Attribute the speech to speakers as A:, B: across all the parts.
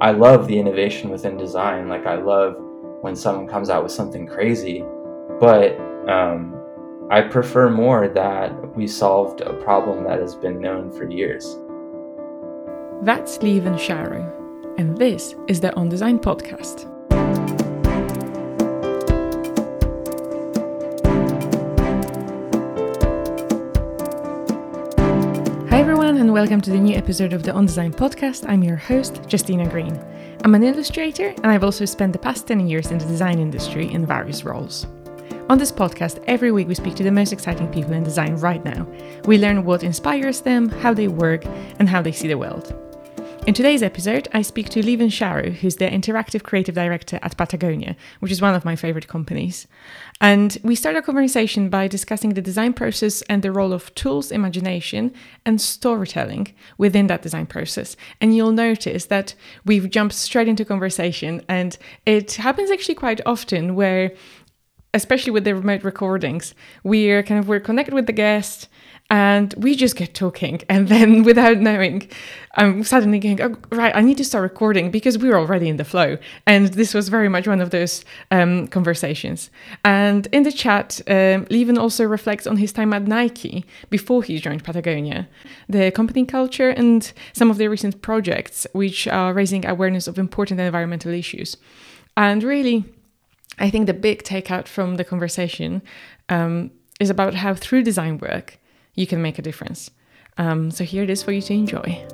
A: I love the innovation within design. Like I love when someone comes out with something crazy, but um, I prefer more that we solved a problem that has been known for years.
B: That's Lieven Charoux, and this is the On Design podcast. Welcome to the new episode of the On Design podcast. I'm your host, Justina Green. I'm an illustrator, and I've also spent the past 10 years in the design industry in various roles. On this podcast, every week we speak to the most exciting people in design right now. We learn what inspires them, how they work, and how they see the world. In today's episode, I speak to Lieven Charoux, who's the Interactive Creative Director at Patagonia, which is one of my favorite companies. And we start our conversation by discussing the design process and the role of tools, imagination, and storytelling within that design process. And you'll notice that we've jumped straight into conversation, and it happens actually quite often where especially with the remote recordings, we're kind of we're connected with the guest and we just get talking. And then without knowing i'm suddenly going oh right i need to start recording because we were already in the flow. And this was very much one of those um, conversations. And in the chat um, Lieven also reflects on his time at nike before he joined patagonia. The company culture and some of their recent projects which are raising awareness of important environmental issues. And really i think the big takeout from the conversation um, is about how through design work you can make a difference. Um, so here it is for you to enjoy.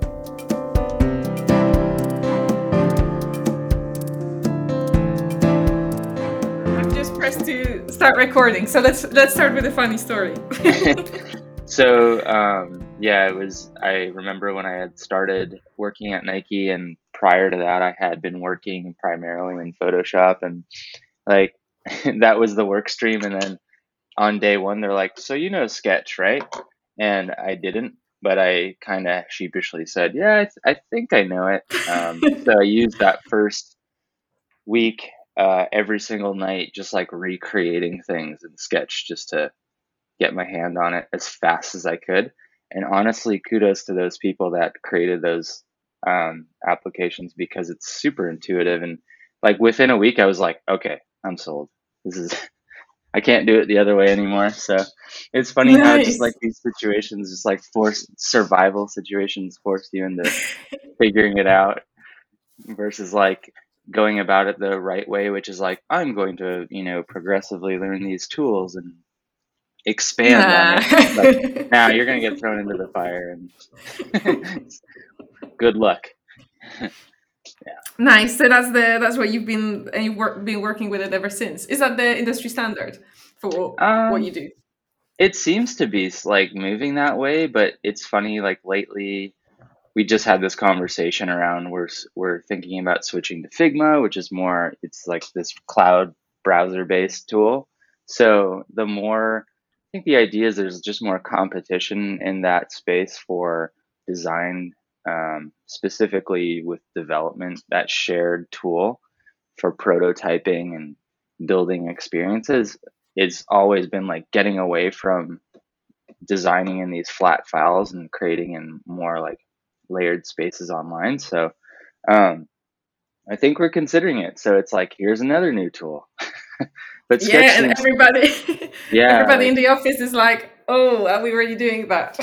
B: I'm just pressed to start recording, so let's let's start with a funny story.
C: so um, yeah, it was. I remember when I had started working at Nike, and prior to that, I had been working primarily in Photoshop, and like that was the work stream, and then on day one, they're like, "So you know Sketch, right?" And I didn't, but I kind of sheepishly said, "Yeah, I, th- I, think I know it." Um, so I used that first week uh, every single night, just like recreating things in Sketch, just to get my hand on it as fast as I could. And honestly, kudos to those people that created those um, applications because it's super intuitive and like within a week, I was like, "Okay, I'm sold. This is I can't do it the other way anymore. So it's funny nice. how just like these situations, just like force survival situations, force you into figuring it out versus like going about it the right way, which is like I'm going to you know progressively learn these tools and expand nah. on it. Like, now you're gonna get thrown into the fire and good luck.
B: Yeah. Nice. So that's the that's what you've been and you've work, been working with it ever since. Is that the industry standard for um, what you do?
C: It seems to be like moving that way, but it's funny. Like lately, we just had this conversation around we're we're thinking about switching to Figma, which is more it's like this cloud browser based tool. So the more I think the idea is there's just more competition in that space for design um, specifically with development, that shared tool for prototyping and building experiences, it's always been like getting away from designing in these flat files and creating in more like layered spaces online. So um, I think we're considering it. So it's like here's another new tool.
B: but yeah, and everybody, yeah, everybody like, in the office is like, oh, are we already doing that?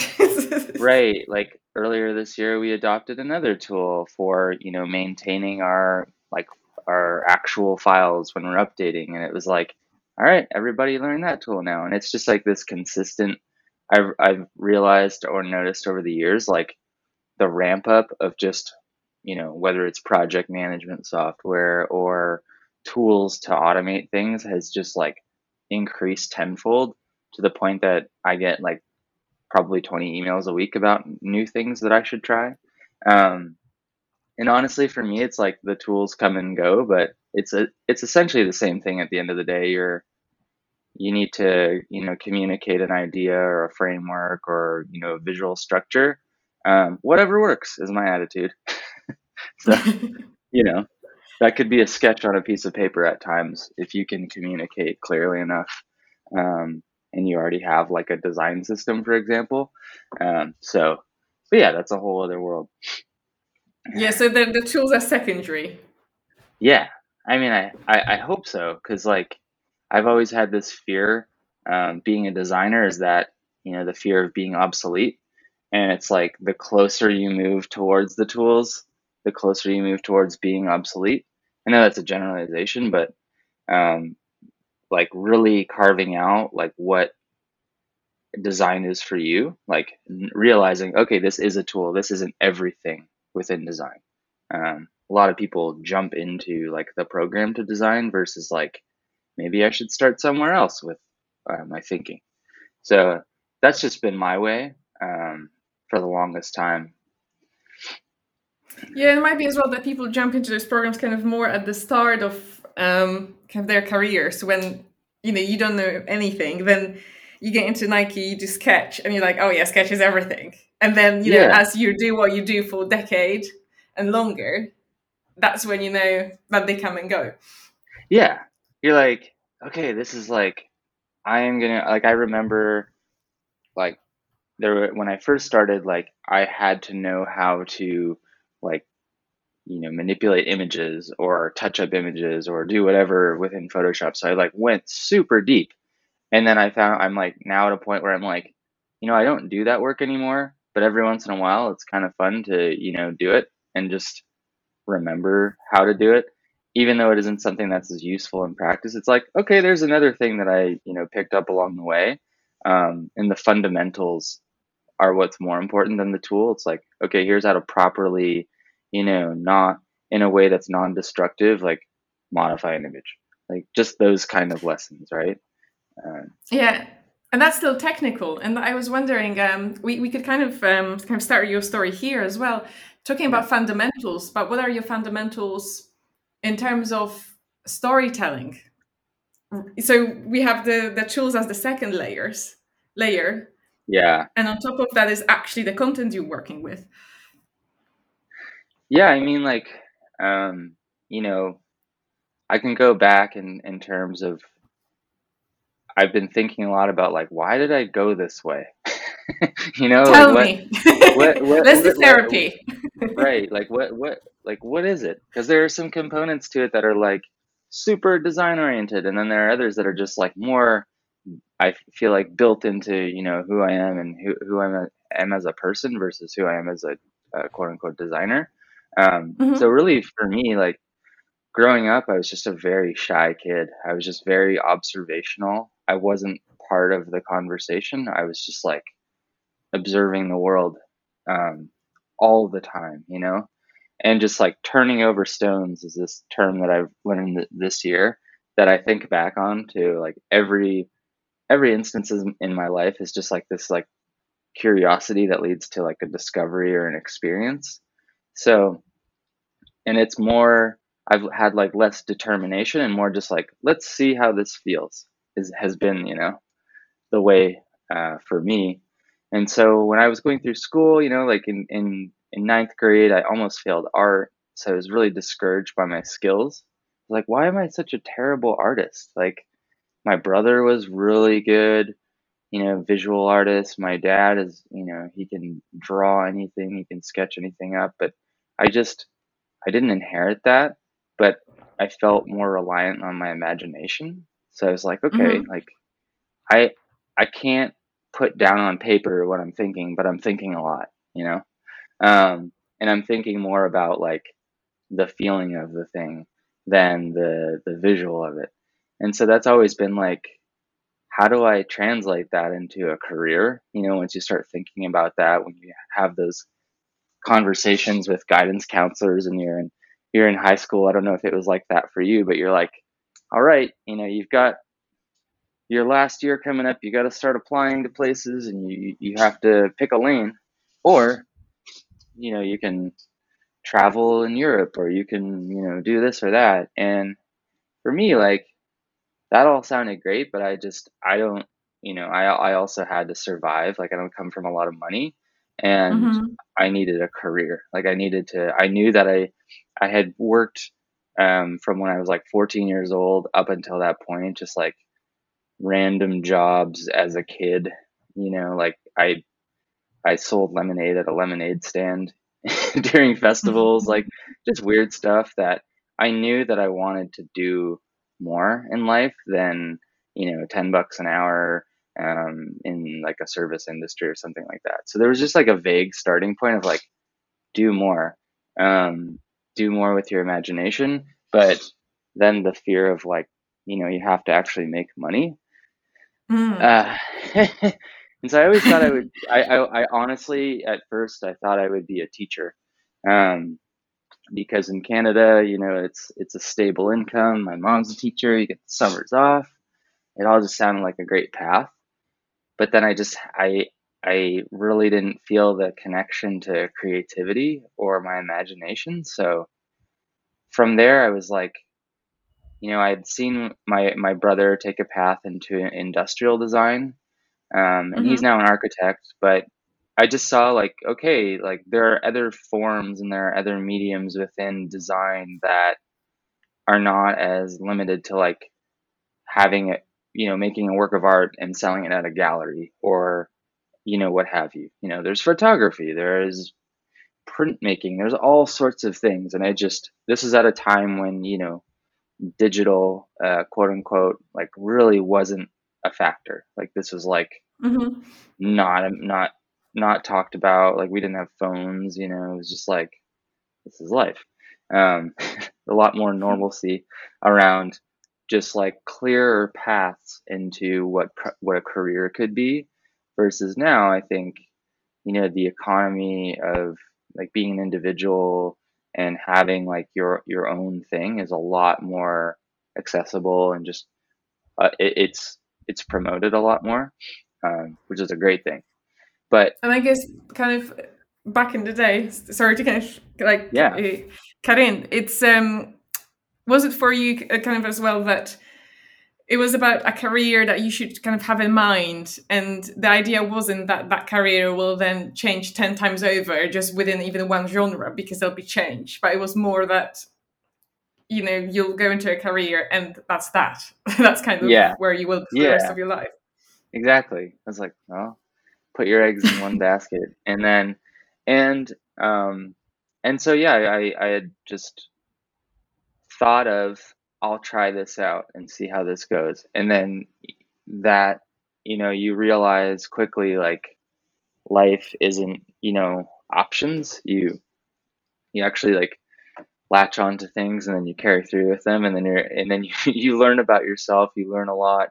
C: right, like earlier this year we adopted another tool for you know maintaining our like our actual files when we're updating and it was like all right everybody learn that tool now. And it's just like this consistent i've, I've realized or noticed over the years like the ramp up of just you know whether it's project management software or tools to automate things has just like increased tenfold to the point that i get like probably 20 emails a week about new things that I should try. Um, and honestly, for me, it's like the tools come and go, but it's a it's essentially the same thing at the end of the day. You're you need to you know communicate an idea or a framework or you know a visual structure. Um, whatever works is my attitude. so you know that could be a sketch on a piece of paper at times if you can communicate clearly enough. Um, and you already have like a design system, for example. Um, so, but yeah, that's a whole other world.
B: Yeah, so the the tools are secondary.
C: Yeah, I mean, I I, I hope so because like I've always had this fear. Um, being a designer is that you know the fear of being obsolete, and it's like the closer you move towards the tools, the closer you move towards being obsolete. I know that's a generalization, but um, like really carving out like what design is for you, like realizing, okay, this is a tool. This isn't everything within design. Um, a lot of people jump into like the program to design versus like maybe I should start somewhere else with uh, my thinking. So that's just been my way um, for the longest time.
B: Yeah, it might be as well that people jump into those programs kind of more at the start of um, kind of their careers when you know you don't know anything. Then you get into Nike, you do Sketch, and you're like, oh yeah, Sketch is everything. And then you know, as you do what you do for a decade and longer, that's when you know that they come and go.
C: Yeah, you're like, okay, this is like, I am gonna like. I remember, like, there when I first started, like, I had to know how to like you know manipulate images or touch up images or do whatever within photoshop. So i like went super deep. And then i found i'm like now at a point where i'm like you know i don't do that work anymore but every once in a while it's kind of fun to you know do it and just remember how to do it. Even though it isn't something that's as useful in practice it's like okay there's another thing that i you know picked up along the way. Um, and the fundamentals are what's more important than the tool. It's like okay here's how to properly you know, not in a way that's non-destructive, like modify an image, like just those kind of lessons, right?
B: Uh, yeah, and that's still technical. And I was wondering, um, we we could kind of um, kind of start your story here as well, talking about fundamentals. But what are your fundamentals in terms of storytelling? So we have the the tools as the second layers layer.
C: Yeah.
B: And on top of that is actually the content you're working with.
C: Yeah, I mean, like, um, you know, I can go back in in terms of I've been thinking a lot about like why did I go this way? you know,
B: tell like, me. What, what, Let's do therapy.
C: right, like what what like what is it? Because there are some components to it that are like super design oriented, and then there are others that are just like more. I feel like built into you know who I am and who who I am as a person versus who I am as a, a quote unquote designer. Um, mm-hmm. So really, for me, like growing up, I was just a very shy kid. I was just very observational. I wasn't part of the conversation. I was just like observing the world um, all the time, you know, and just like turning over stones is this term that I've learned this year that I think back on to like every every instance in my life is just like this like curiosity that leads to like a discovery or an experience so, and it's more, I've had like less determination and more just like, let's see how this feels is, has been, you know, the way uh, for me. And so when I was going through school, you know, like in, in, in ninth grade, I almost failed art. So I was really discouraged by my skills. Like, why am I such a terrible artist? Like, my brother was really good you know, visual artist. My dad is, you know, he can draw anything, he can sketch anything up, but I just I didn't inherit that, but I felt more reliant on my imagination. So I was like, okay, mm-hmm. like I I can't put down on paper what I'm thinking, but I'm thinking a lot, you know? Um, and I'm thinking more about like the feeling of the thing than the the visual of it. And so that's always been like how do I translate that into a career? You know, once you start thinking about that, when you have those conversations with guidance counselors and you're in you're in high school. I don't know if it was like that for you, but you're like, all right, you know, you've got your last year coming up. You got to start applying to places, and you you have to pick a lane, or you know, you can travel in Europe, or you can you know do this or that. And for me, like that all sounded great, but I just I don't you know I I also had to survive. Like I don't come from a lot of money, and mm-hmm. I needed a career. Like I needed to. I knew that I I had worked um, from when I was like 14 years old up until that point, just like random jobs as a kid. You know, like I I sold lemonade at a lemonade stand during festivals, like just weird stuff that I knew that I wanted to do more in life than, you know, 10 bucks an hour um, in like a service industry or something like that. So there was just like a vague starting point of like, do more, um, do more with your imagination. But then the fear of like, you know, you have to actually make money. Mm. Uh, and so I always thought I would, I, I, I, honestly, at first, I thought I would be a teacher. Um, because in Canada, you know, it's it's a stable income. My mom's a teacher. You get the summers off. It all just sounded like a great path but then I just I I really didn't feel the connection to creativity or my imagination. So from there, I was like, you know, I had seen my my brother take a path into industrial design, um, and mm-hmm. he's now an architect. But I just saw like, okay, like there are other forms and there are other mediums within design that are not as limited to like having it you know, making a work of art and selling it at a gallery or, you know, what have you. You know, there's photography, there's printmaking, there's all sorts of things. And I just, this is at a time when, you know, digital, uh, quote unquote, like really wasn't a factor. Like this was like mm-hmm. not, not, not talked about. Like we didn't have phones, you know, it was just like, this is life. Um, a lot more normalcy around just like clearer paths into what what a career could be versus now i think you know the economy of like being an individual and having like your your own thing is a lot more accessible and just uh, it, it's it's promoted a lot more um, which is a great thing. But
B: and i guess kind of back in the day sorry to kind of like
C: yeah.
B: cut in it's um was it for you uh, kind of as well that it was about a career that you should kind of have in mind? And the idea wasn't that that career will then change 10 times over just within even one genre because there'll be change but it was more that you know you'll go into a career and that's that. That's kind of yeah. where you will be yeah. the rest of your life.
C: Exactly. I was like well put your eggs in one basket. And then and um and so yeah i i had just thought of I'll try this out and see how this goes. And then that, you know, you realize quickly like life isn't, you know, options. You you actually like latch on to things and then you carry through with them and then you're and then you, you learn about yourself, you learn a lot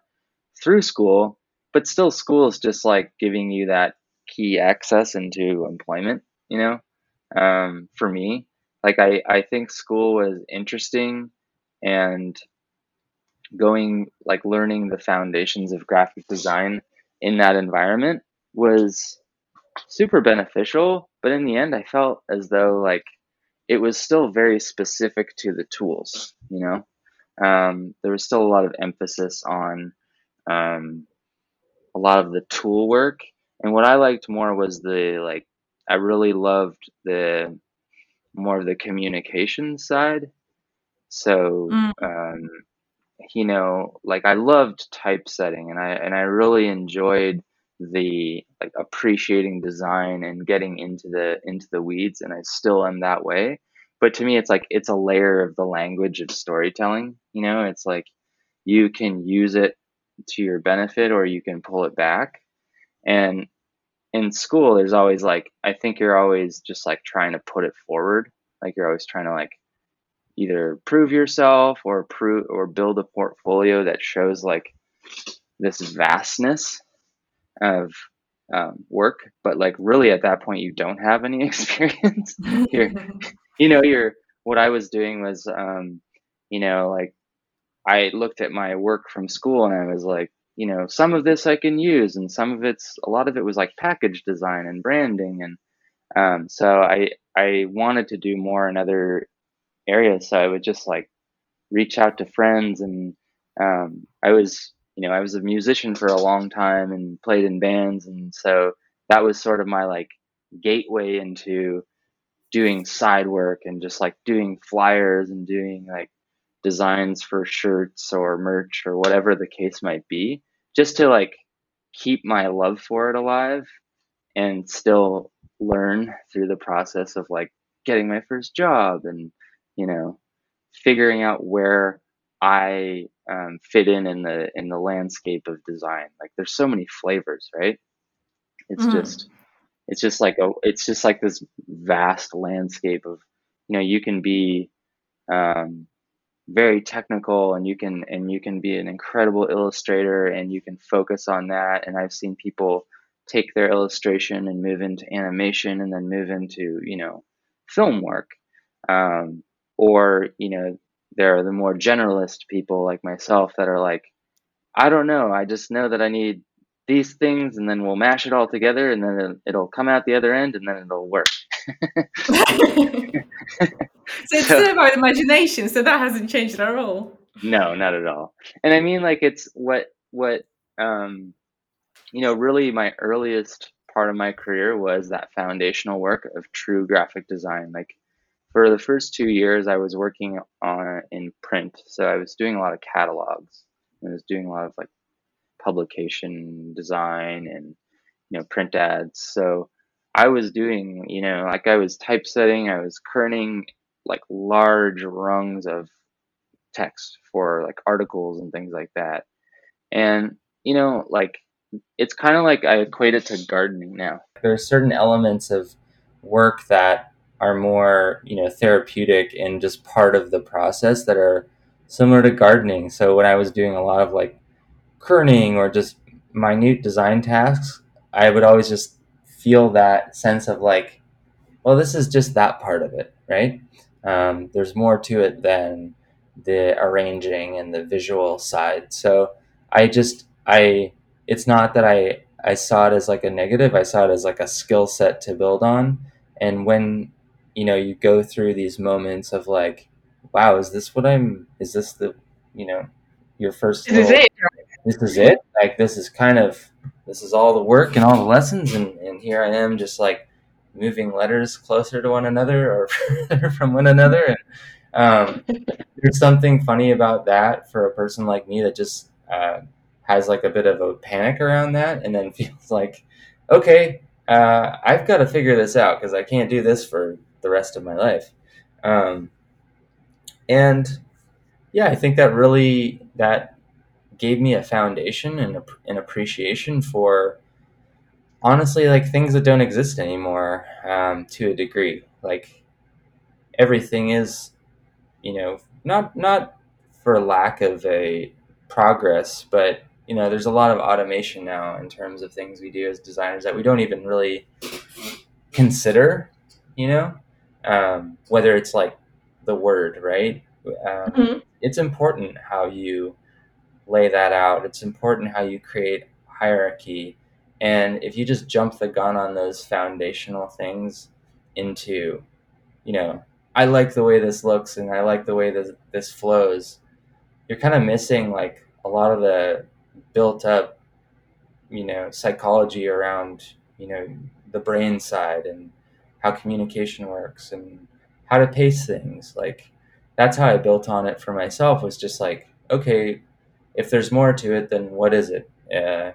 C: through school, but still school is just like giving you that key access into employment, you know? Um, for me, like I, I think school was interesting and going like learning the foundations of graphic design in that environment was super beneficial. But in the end i felt as though like it was still very specific to the tools you know? Um, there was still a lot of emphasis on um, a lot of the tool work. And what i liked more was the like i really loved the more of the communication side. So, mm. um, you know, like I loved typesetting, and I and I really enjoyed the like appreciating design and getting into the into the weeds, and I still am that way. But to me, it's like it's a layer of the language of storytelling. You know, it's like you can use it to your benefit, or you can pull it back. And in school there's always like i think you're always just like trying to put it forward. Like you're always trying to like either prove yourself or prove or build a portfolio that shows like this vastness of um, work. But like really at that point you don't have any experience. You're you know you're what i was doing was um you know like i looked at my work from school and i was like you know, some of this I can use, and some of it's a lot of it was like package design and branding, and um, so I I wanted to do more in other areas. So I would just like reach out to friends, and um, I was you know I was a musician for a long time and played in bands, and so that was sort of my like gateway into doing side work and just like doing flyers and doing like designs for shirts or merch or whatever the case might be, just to like keep my love for it alive and still
D: learn through the process of like getting my first job and you know figuring out where I um, fit in in the in the landscape of design. Like there's so many flavors, right? It's mm. just it's just like a it's just like this vast landscape of you know you can be um, very technical and you can and you can be an incredible illustrator and you can focus on that. And I've seen people take their illustration and move into animation and then move into you know film work. Um, or you know there are the more generalist people like myself that are like i don't know. I just know that i need these things and then we'll mash it all together and then it'll come out the other end and then it'll work
B: so it's so, still about imagination so that hasn't changed at all
D: no not at all and i mean like it's what what um you know really my earliest part of my career was that foundational work of true graphic design like for the first two years, I was working on in print, so I was doing a lot of catalogs. I was doing a lot of like publication design and you know print ads. So I was doing you know like I was typesetting, I was kerning like large rungs of text for like articles and things like that. And you know like it's kind of like I equate it to gardening now.
C: There are certain elements of work that are more you know therapeutic and just part of the process that are similar to gardening so when i was doing a lot of like kerning or just minute design tasks i would always just feel that sense of like well this is just that part of it right? Um, there's more to it than the arranging and the visual side. So i just i it's not that i i saw it as like a negative i saw it as like a skill set to build on. And when you know you go through these moments of like wow is this what i'm is this the you know your first
B: this little, is it
C: this is it? Like this is kind of this is all the work and all the lessons and, and here i am just like moving letters closer to one another or further from one another and um, there's something funny about that for a person like me that just uh, has like a bit of a panic around that and then feels like okay uh, i've got to figure this out because i can't do this for the rest of my life. Um, and yeah, I think that really that gave me a foundation and a, an appreciation for honestly like things that don't exist anymore um, to a degree. Like everything is, you know, not not for lack of a progress, but you know, there's a lot of automation now in terms of things we do as designers that we don't even really consider. You know, um, whether it's like the word, right? Um, mm-hmm. It's important how you lay that out. It's important how you create hierarchy. And if you just jump the gun on those foundational things into, you know, I like the way this looks and I like the way this, this flows, you're kind of missing like a lot of the built up, you know, psychology around, you know, the brain side and how communication works and how to pace things. Like that's how I built on it for myself was just like, okay, if there's more to it, then what is it? Uh,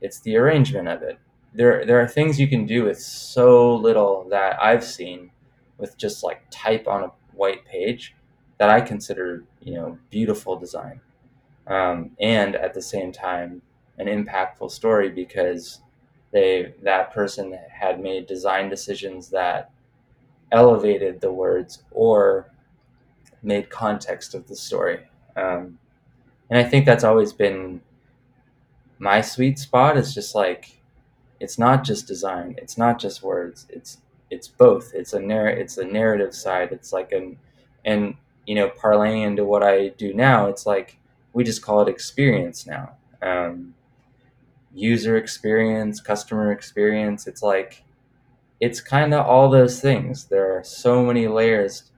C: it's the arrangement of it. There, there are things you can do with so little that I've seen with just like type on a white page that I consider, you know, beautiful design. Um, and at the same time, an impactful story because they that person had made design decisions that elevated the words or made context of the story. Um, and I think that's always been my sweet spot. Is just like it's not just design, it's not just words. It's it's both. It's a narr- it's a narrative side. It's like an and you know parlaying into what I do now. It's like we just call it experience now. Um, user experience, customer experience. It's like it's kind of all those things. There are so many layers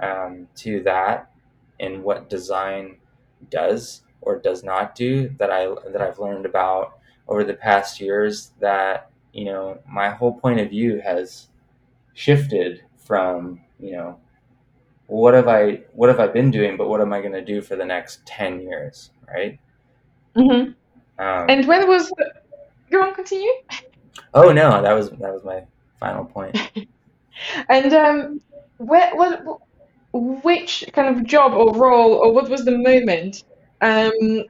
C: um, to that and what design does or does not do that I that I've learned about over the past years that you know my whole point of view has shifted from you know what have I what have I been doing but what am I going to do for the next 10 years right
B: mm-hmm. Um, and when was? Go on, continue.
C: Oh no, that was that was my final point.
B: and um, where, what, which kind of job or role, or what was the moment um,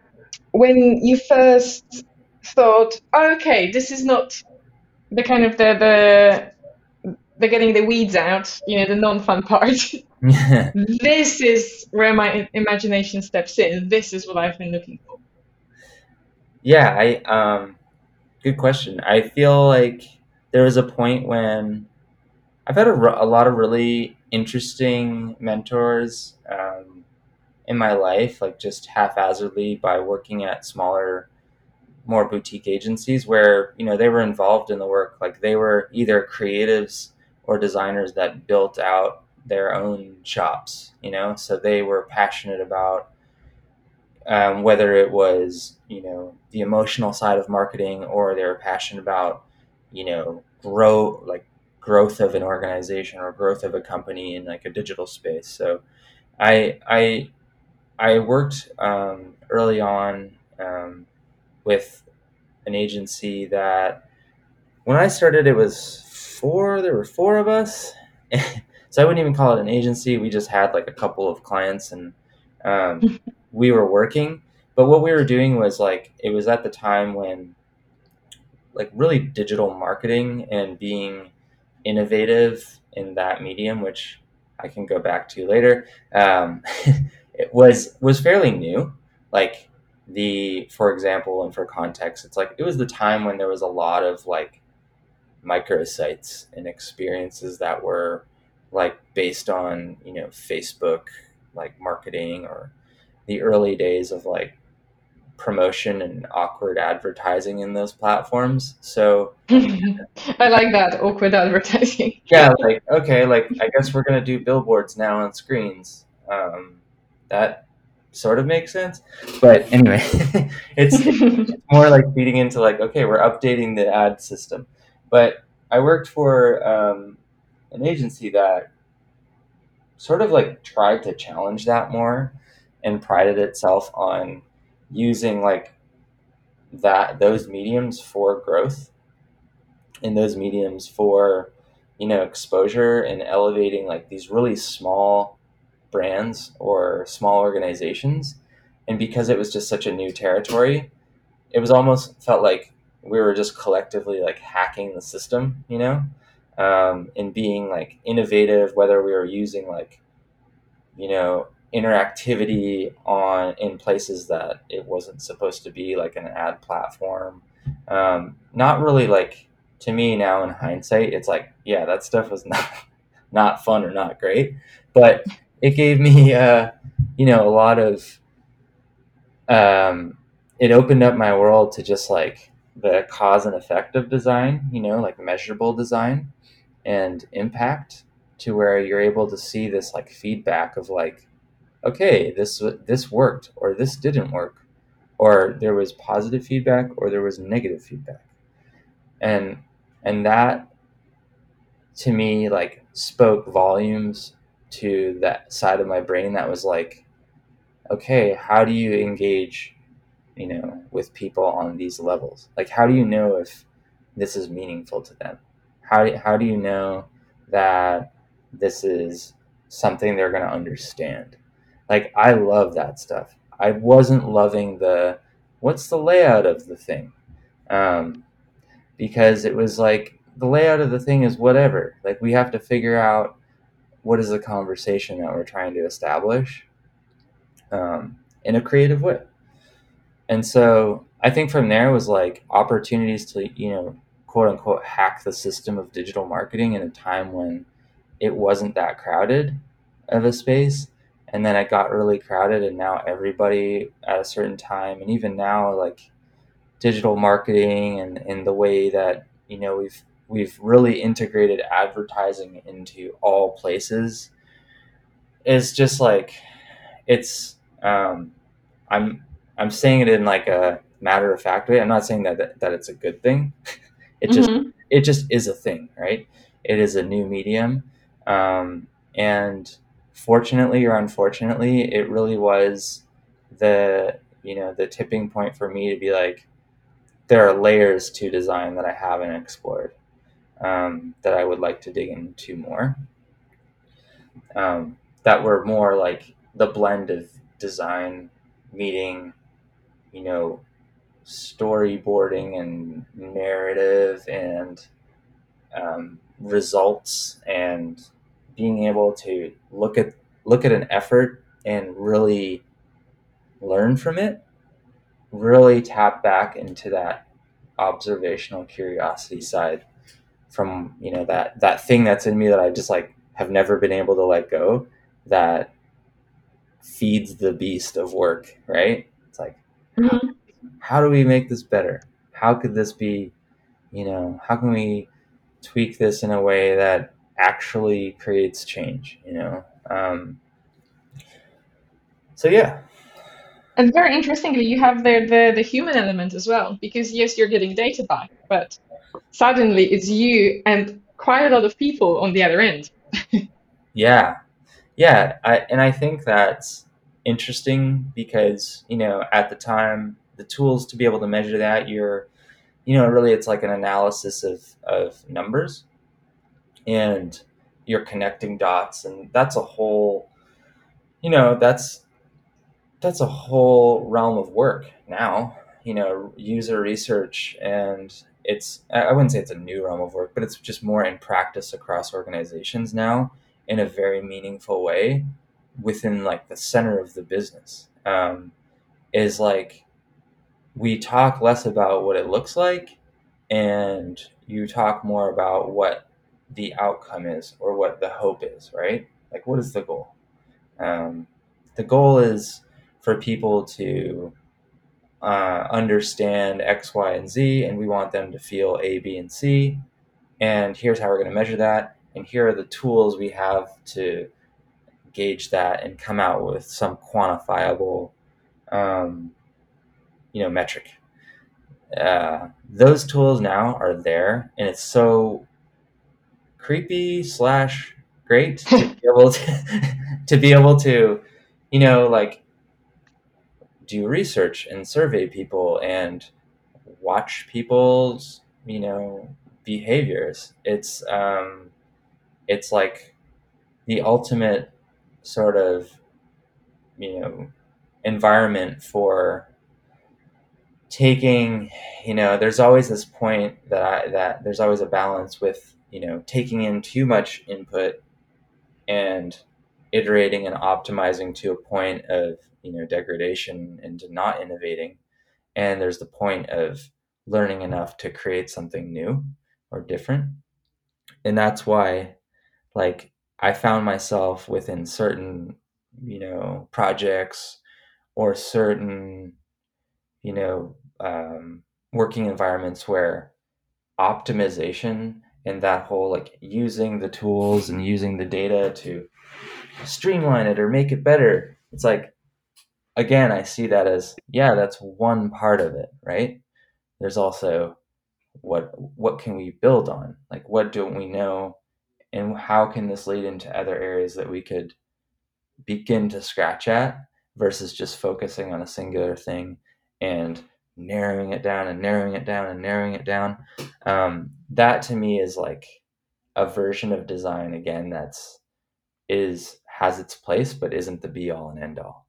B: when you first thought, oh, okay, this is not the kind of the the the getting the weeds out, you know, the non-fun part. this is where my imagination steps in. This is what I've been looking for.
C: Yeah, I um, good question. I feel like there was a point when I've had a, a lot of really interesting mentors um, in my life, like just haphazardly by working at smaller, more boutique agencies where you know they were involved in the work. Like they were either creatives or designers that built out their own shops. You know, so they were passionate about um, whether it was you know the emotional side of marketing or they were passionate about you know grow like growth of an organization or growth of a company in like a digital space. So i i i worked um, early on um, with an agency that when i started it was four there were four of us. So i wouldn't even call it an agency. We just had like a couple of clients and um, we were working, but what we were doing was like it was at the time when like really digital marketing and being innovative in that medium, which I can go back to later, um, it was was fairly new. Like the, for example, and for context, it's like it was the time when there was a lot of like microsites and experiences that were like based on you know Facebook like marketing or the early days of like promotion and awkward advertising in those platforms. So
B: I like that awkward advertising.
C: yeah, like okay, like I guess we're gonna do billboards now on screens. Um, that sort of makes sense. But anyway, it's, it's more like feeding into like okay, we're updating the ad system. But I worked for um, an agency that sort of like tried to challenge that more and prided itself on using like that those mediums for growth and those mediums for you know exposure and elevating like these really small brands or small organizations. And because it was just such a new territory it was almost felt like we were just collectively like hacking the system you know um, and being like innovative whether we were using like you know interactivity on in places that it wasn't supposed to be like an ad platform. Um, not really like to me now in hindsight it's like yeah that stuff was not not fun or not great. But it gave me uh, you know a lot of um, it opened up my world to just like the cause and effect of design you know like measurable design and impact to where you're able to see this like feedback of like okay, this this worked or this didn't work, or there was positive feedback or there was negative feedback, and and that to me like spoke volumes to that side of my brain that was like, okay, how do you engage, you know, with people on these levels? Like, how do you know if this is meaningful to them? How do, how do you know that this is something they're going to understand? Like I love that stuff. I wasn't loving the what's the layout of the thing. Um, because it was like the layout of the thing is whatever. Like we have to figure out what is the conversation that we're trying to establish um, in a creative way. And so I think from there was like opportunities to, you know, quote unquote hack the system of digital marketing in a time when it wasn't that crowded of a space and then it got really crowded and now everybody at a certain time and even now like digital marketing and, in the way that you know we've we've really integrated advertising into all places is just like it's um, i'm i'm saying it in like a matter of fact way. I'm not saying that that, that it's a good thing. It just mm-hmm. it just is a thing right? It is a new medium um, and fortunately or unfortunately, it really was the you know the tipping point for me to be like, there are layers to design that I haven't explored. um, that I would like to dig into more. Um, that were more like the blend of design meeting, you know, storyboarding and narrative and um, results and being able to look at look at an effort and really learn from it really tap back into that observational curiosity side from you know that that thing that's in me that I just like have never been able to let go that feeds the beast of work right it's like mm-hmm. how, how do we make this better how could this be you know how can we tweak this in a way that actually creates change you know? Um, so yeah.
B: And very interestingly you have the, the the human element as well because yes you're getting data back but suddenly it's you and quite a lot of people on the other end.
C: Yeah. Yeah I, and i think that's interesting because you know at the time the tools to be able to measure that you're you know really it's like an analysis of of numbers and you're connecting dots and that's a whole you know that's that's a whole realm of work now you know user research and it's i wouldn't say it's a new realm of work but it's just more in practice across organizations now in a very meaningful way within like the center of the business um, is like we talk less about what it looks like and you talk more about what the outcome is or what the hope is, right? Like, what is the goal? Um, the goal is for people to uh, understand X, Y, and Z, and we want them to feel A, B, and C. And here's how we're going to measure that. And here are the tools we have to gauge that and come out with some quantifiable, um, you know, metric. Uh, those tools now are there, and it's so creepy slash great to be able to to be able to you know like do research and survey people and watch people's you know behaviors. It's um it's like the ultimate sort of you know environment for taking you know there's always this point that I, that there's always a balance with you know taking in too much input and iterating and optimizing to a point of you know degradation and to not innovating. And there's the point of learning enough to create something new or different. And that's why like i found myself within certain you know projects or certain you know um, working environments where optimization and that whole like using the tools and using the data to streamline it or make it better. It's like again i see that as yeah that's one part of it right? There's also what what can we build on? Like what don't we know? And how can this lead into other areas that we could begin to scratch at versus just focusing on a singular thing and narrowing it down and narrowing it down and narrowing it down. Um, that to me is like a version of design again that's is has its place but isn't the be all and end all.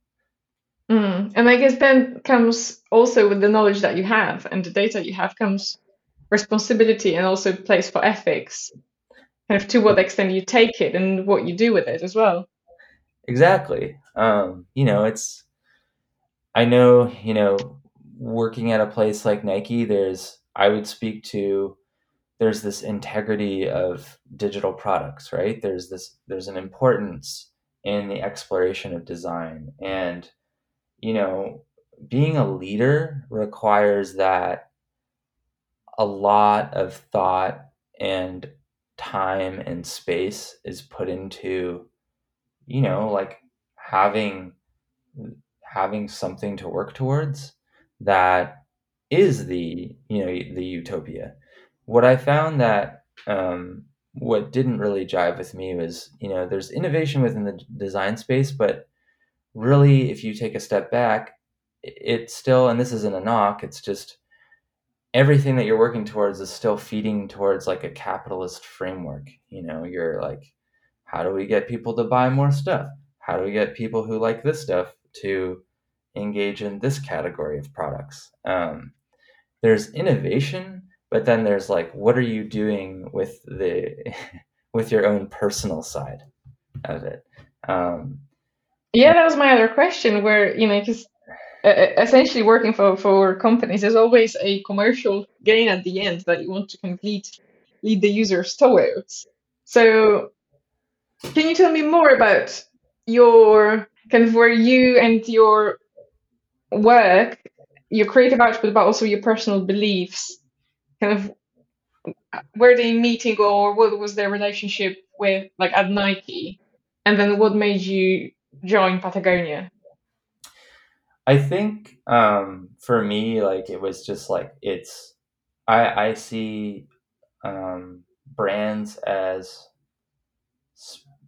B: Mm. And I guess then comes also with the knowledge that you have and the data you have comes responsibility and also place for ethics. Kind of to what extent you take it and what you do with it as well.
C: Exactly. Um, you know, it's I know, you know, working at a place like Nike, there's I would speak to there's this integrity of digital products, right? There's this there's an importance in the exploration of design and you know, being a leader requires that a lot of thought and time and space is put into you know like having having something to work towards that is the you know the utopia. What I found that um, what didn't really jive with me was you know there's innovation within the design space, but really if you take a step back, it's still and this isn't a knock. It's just everything that you're working towards is still feeding towards like a capitalist framework. You know, you're like, how do we get people to buy more stuff? How do we get people who like this stuff to engage in this category of products? Um, there's innovation, but then there's like, what are you doing with the with your own personal side of it? Um,
B: yeah, that was my other question. Where you know, because essentially working for, for companies, there's always a commercial gain at the end that you want to complete, lead the users towards. So, can you tell me more about your kind of where you and your work, your creative output, but also your personal beliefs, kind of were they meeting or what was their relationship with like at Nike, and then what made you join Patagonia?
C: I think um, for me, like it was just like it's I I see um, brands as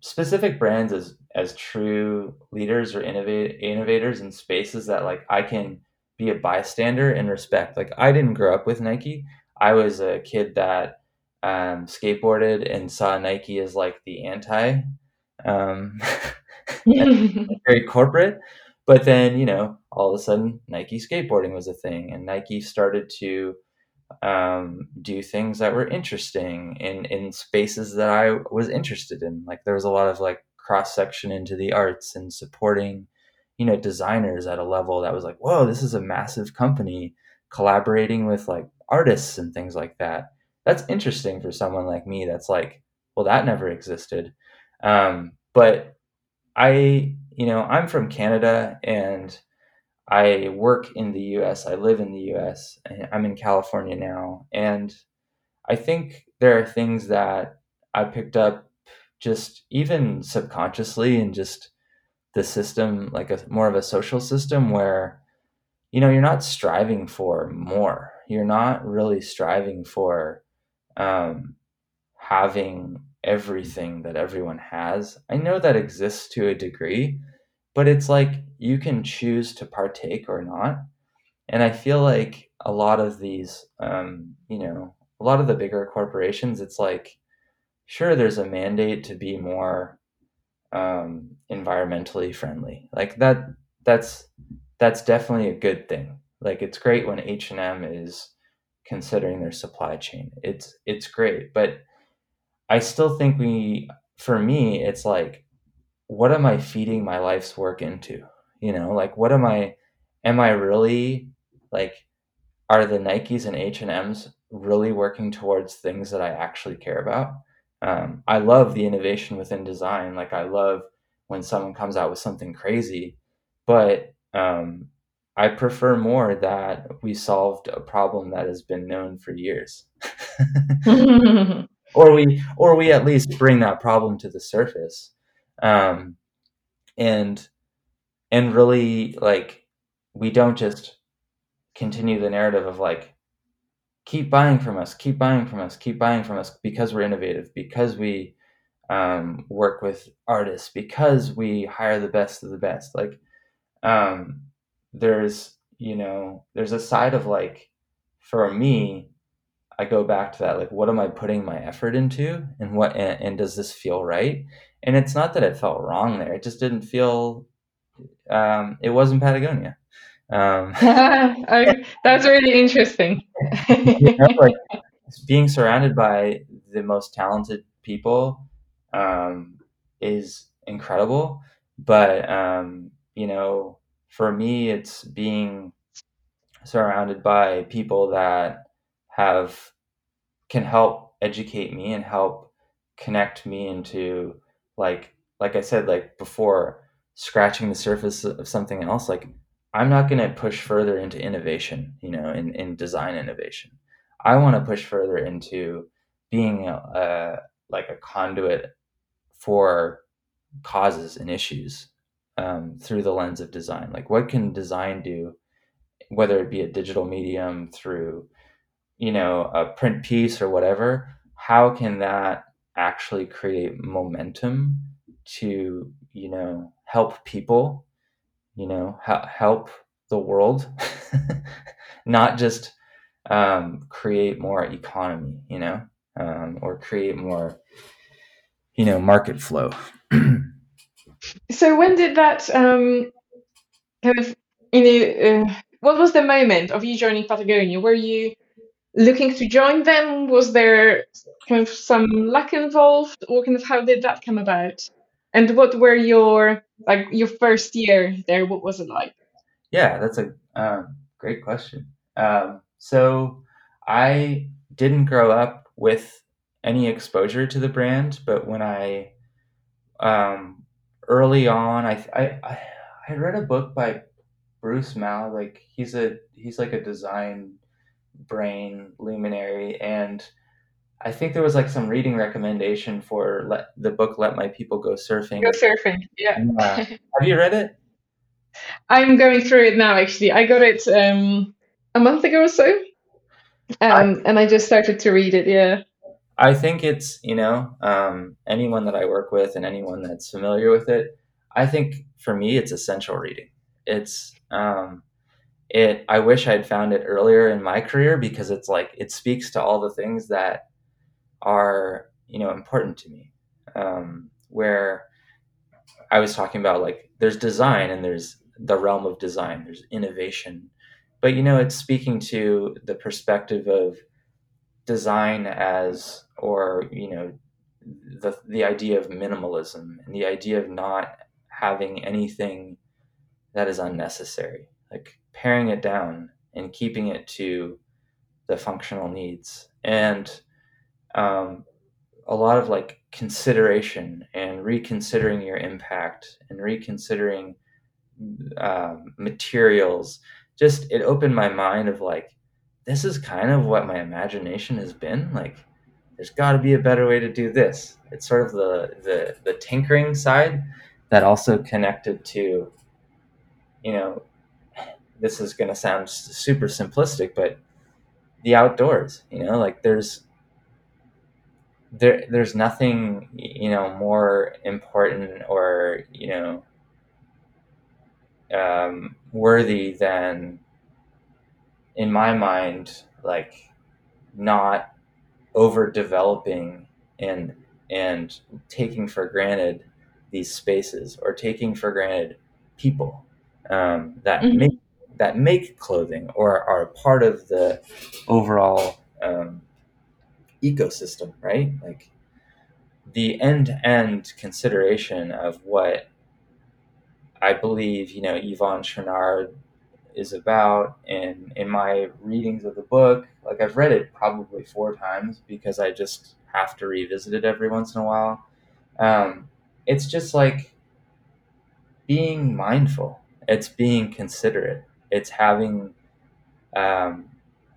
C: specific brands as as true leaders or innovate innovators in spaces that like I can be a bystander and respect. Like I didn't grow up with Nike. I was a kid that um, skateboarded and saw Nike as like the anti, um, very corporate. But then, you know, all of a sudden, Nike skateboarding was a thing, and Nike started to um, do things that were interesting in in spaces that I was interested in. Like there was a lot of like cross section into the arts and supporting, you know, designers at a level that was like, whoa, this is a massive company collaborating with like artists and things like that. That's interesting for someone like me. That's like, well, that never existed. Um, but I you know, I'm from Canada and I work in the US. I live in the US. I'm in California now. And I think there are things that I picked up just even subconsciously and just the system, like a more of a social system where, you know, you're not striving for more. You're not really striving for um, having everything that everyone has. I know that exists to a degree, but it's like you can choose to partake or not. And I feel like a lot of these, um, you know, a lot of the bigger corporations, it's like, sure, there's a mandate to be more um, environmentally friendly. Like that, that's that's definitely a good thing. Like it's great when H and M is considering their supply chain. It's it's great, but I still think we, for me, it's like, what am I feeding my life's work into? You know, like what am I? Am I really like? Are the Nikes and H and M's really working towards things that I actually care about? Um, I love the innovation within design. Like I love when someone comes out with something crazy, but um, I prefer more that we solved a problem that has been known for years. or we or we at least bring that problem to the surface um, and and really like we don't just continue the narrative of like keep buying from us keep buying from us keep buying from us because we're innovative because we um, work with artists because we hire the best of the best like um, there's you know there's a side of like for me I go back to that like what am I putting my effort into and what and, and, does this feel right? And it's not that it felt wrong there. It just didn't feel um it wasn't Patagonia. Um
B: I, that's really interesting.
C: you know, like being surrounded by the most talented people um is incredible, but um you know, for me it's being surrounded by people that have can help educate me and help connect me into like like I said like before scratching the surface of something else like I'm not going to push further into innovation you know in, in design innovation. I want to push further into being a, a like a conduit for causes and issues um, through the lens of design. Like what can design do whether it be a digital medium through you know a print piece or whatever how can that actually create momentum to you know help people you know ha- help the world not just um, create more economy, you know, um, or create more, you know, market flow.
B: so when did that um, kind of, you know, uh, what was the moment of you joining Patagonia? Were you looking to join them? Was there kind of some luck involved, or kind of how did that come about? And what were your like your first year there? What was it like?
C: Yeah, that's a um, great question. Um, so I didn't grow up with any exposure to the brand, but when I um, early on, I, I I read a book by Bruce Mau. Like he's a he's like a design brain luminary, and I think there was like some reading recommendation for let, the book "Let My People Go Surfing."
B: Go surfing, yeah.
C: Uh, have you read it?
B: I'm going through it now. Actually, I got it um, a month ago or so, um, I, and I just started to read it. Yeah.
C: I think it's you know um, anyone that I work with and anyone that's familiar with it. I think for me, it's essential reading. It's um, it. I wish I'd found it earlier in my career because it's like it speaks to all the things that are you know important to me. Um, where I was talking about like there's design and there's the realm of design. There's innovation, but you know it's speaking to the perspective of design as or you know the the idea of minimalism and the idea of not having anything that is unnecessary like paring it down and keeping it to the functional needs and um, a lot of like consideration and reconsidering your impact and reconsidering um, materials. Just it opened my mind of like this is kind of what my imagination has been. Like there's got to be a better way to do this. It's sort of the, the the tinkering side that also connected to you know this is going to sound super simplistic but the outdoors you know? Like there's there there's nothing you know more important or you know um, worthy than in my mind like not overdeveloping and and taking for granted these spaces or taking for granted people um, that mm-hmm. make that make clothing or are part of the overall um, ecosystem, right? Like the end-to-end consideration of what I believe, you know, Yvon Chouinard is about in in my readings of the book. Like i've read it probably four times because i just have to revisit it every once in a while. Um, it's just like being mindful. It's being considerate. It's having um,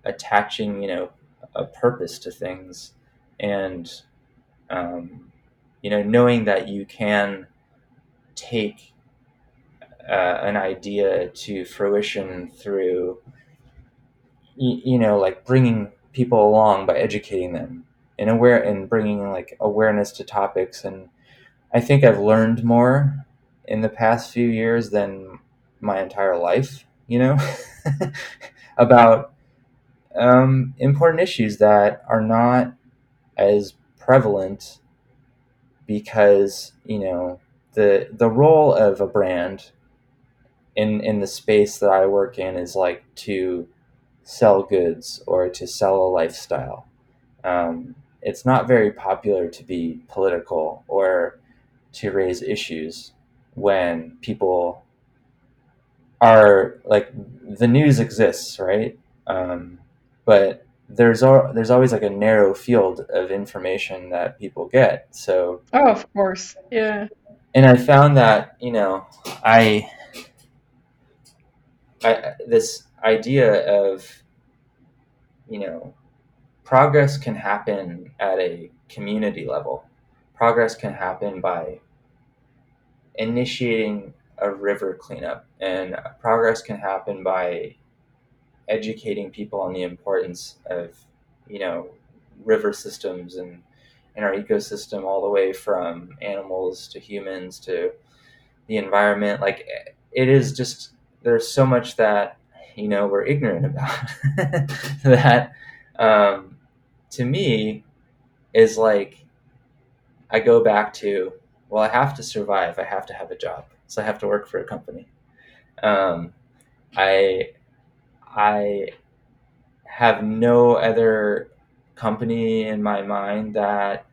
C: attaching you know a purpose to things. And um, you know knowing that you can take uh, an idea to fruition through you, you know like bringing people along by educating them and aware and bringing like awareness to topics. And i think i've learned more in the past few years than my entire life you know about um, important issues that are not as prevalent because you know the the role of a brand in in the space that I work in is like to sell goods or to sell a lifestyle. Um, it's not very popular to be political or to raise issues when people are like the news exists, right? Um, but there's al- there's always like a narrow field of information that people get. So
B: oh, of course, yeah.
C: And I found that you know I I, this idea of you know progress can happen at a community level progress can happen by initiating a river cleanup and progress can happen by educating people on the importance of you know river systems and in our ecosystem all the way from animals to humans to the environment. Like it is just there's so much that you know we're ignorant about that um, to me is like I go back to well I have to survive. I have to have a job. So I have to work for a company. Um, I I have no other company in my mind that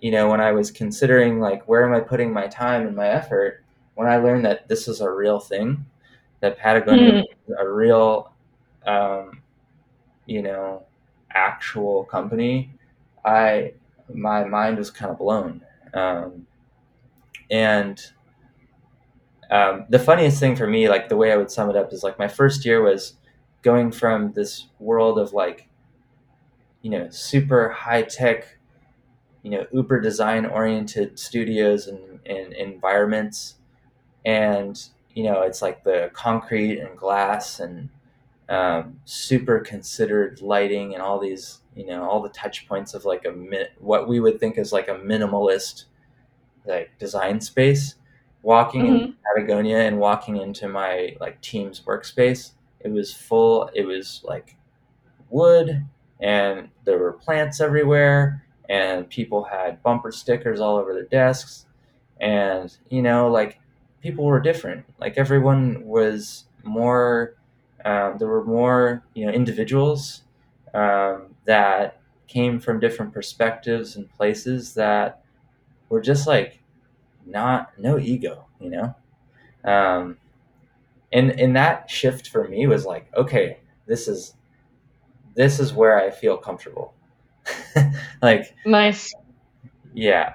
C: you know when I was considering like where am I putting my time and my effort when I learned that this is a real thing that Patagonia mm. is a real um, you know actual company I my mind was kind of blown um, and um, the funniest thing for me, like the way I would sum it up, is like my first year was going from this world of like, you know, super high tech, you know, uber design oriented studios and, and environments. And, you know, it's like the concrete and glass and um, super considered lighting and all these, you know, all the touch points of like a, what we would think is like a minimalist like design space walking mm-hmm. in Patagonia and walking into my like team's workspace, it was full. It was like wood, and there were plants everywhere, and people had bumper stickers all over their desks, and you know, like people were different. Like everyone was more. Um, there were more, you know, individuals um, that came from different perspectives and places that were just like not no ego, you know. Um, and and that shift for me was like, okay, this is this is where I feel comfortable. like
B: nice.
C: Yeah.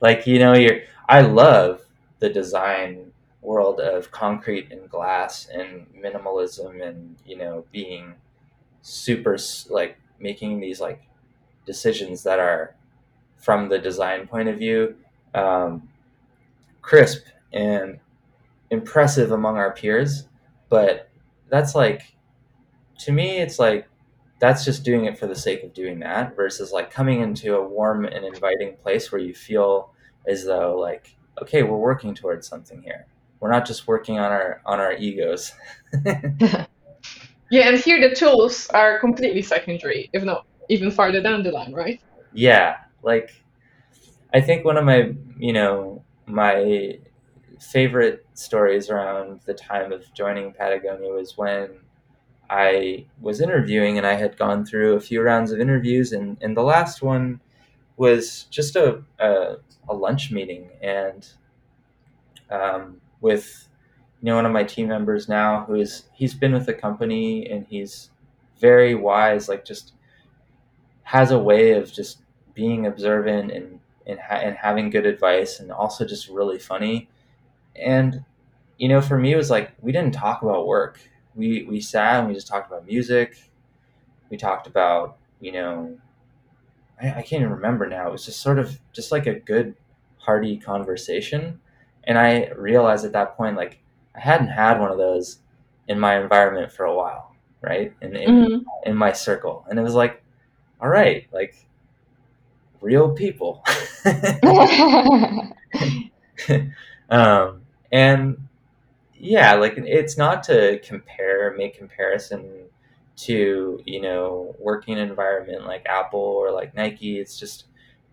C: Like, you know, you're I love the design world of concrete and glass and minimalism and, you know, being super like making these like decisions that are from the design point of view um, crisp and impressive among our peers. But that's like, to me, it's like, that's just doing it for the sake of doing that versus like coming into a warm and inviting place where you feel as though like, okay, we're working towards something here. We're not just working on our on our egos.
B: yeah, and here the tools are completely secondary, if not even farther down the line, right?
C: Yeah, like I think one of my, you know, my favorite stories around the time of joining Patagonia was when I was interviewing and I had gone through a few rounds of interviews and, and the last one was just a, a, a lunch meeting and um, with you know one of my team members now who is he's been with the company and he's very wise like just has a way of just being observant and and, ha- and having good advice and also just really funny. And, you know, for me, it was like we didn't talk about work. We, we sat and we just talked about music. We talked about, you know, I, I can't even remember now. It was just sort of just like a good, hearty conversation. And I realized at that point, like, I hadn't had one of those in my environment for a while, right? And in, mm-hmm. in my circle. And it was like, all right, like real people. um, and yeah, like it's not to compare, make comparison to you know working environment like Apple or like Nike. It's just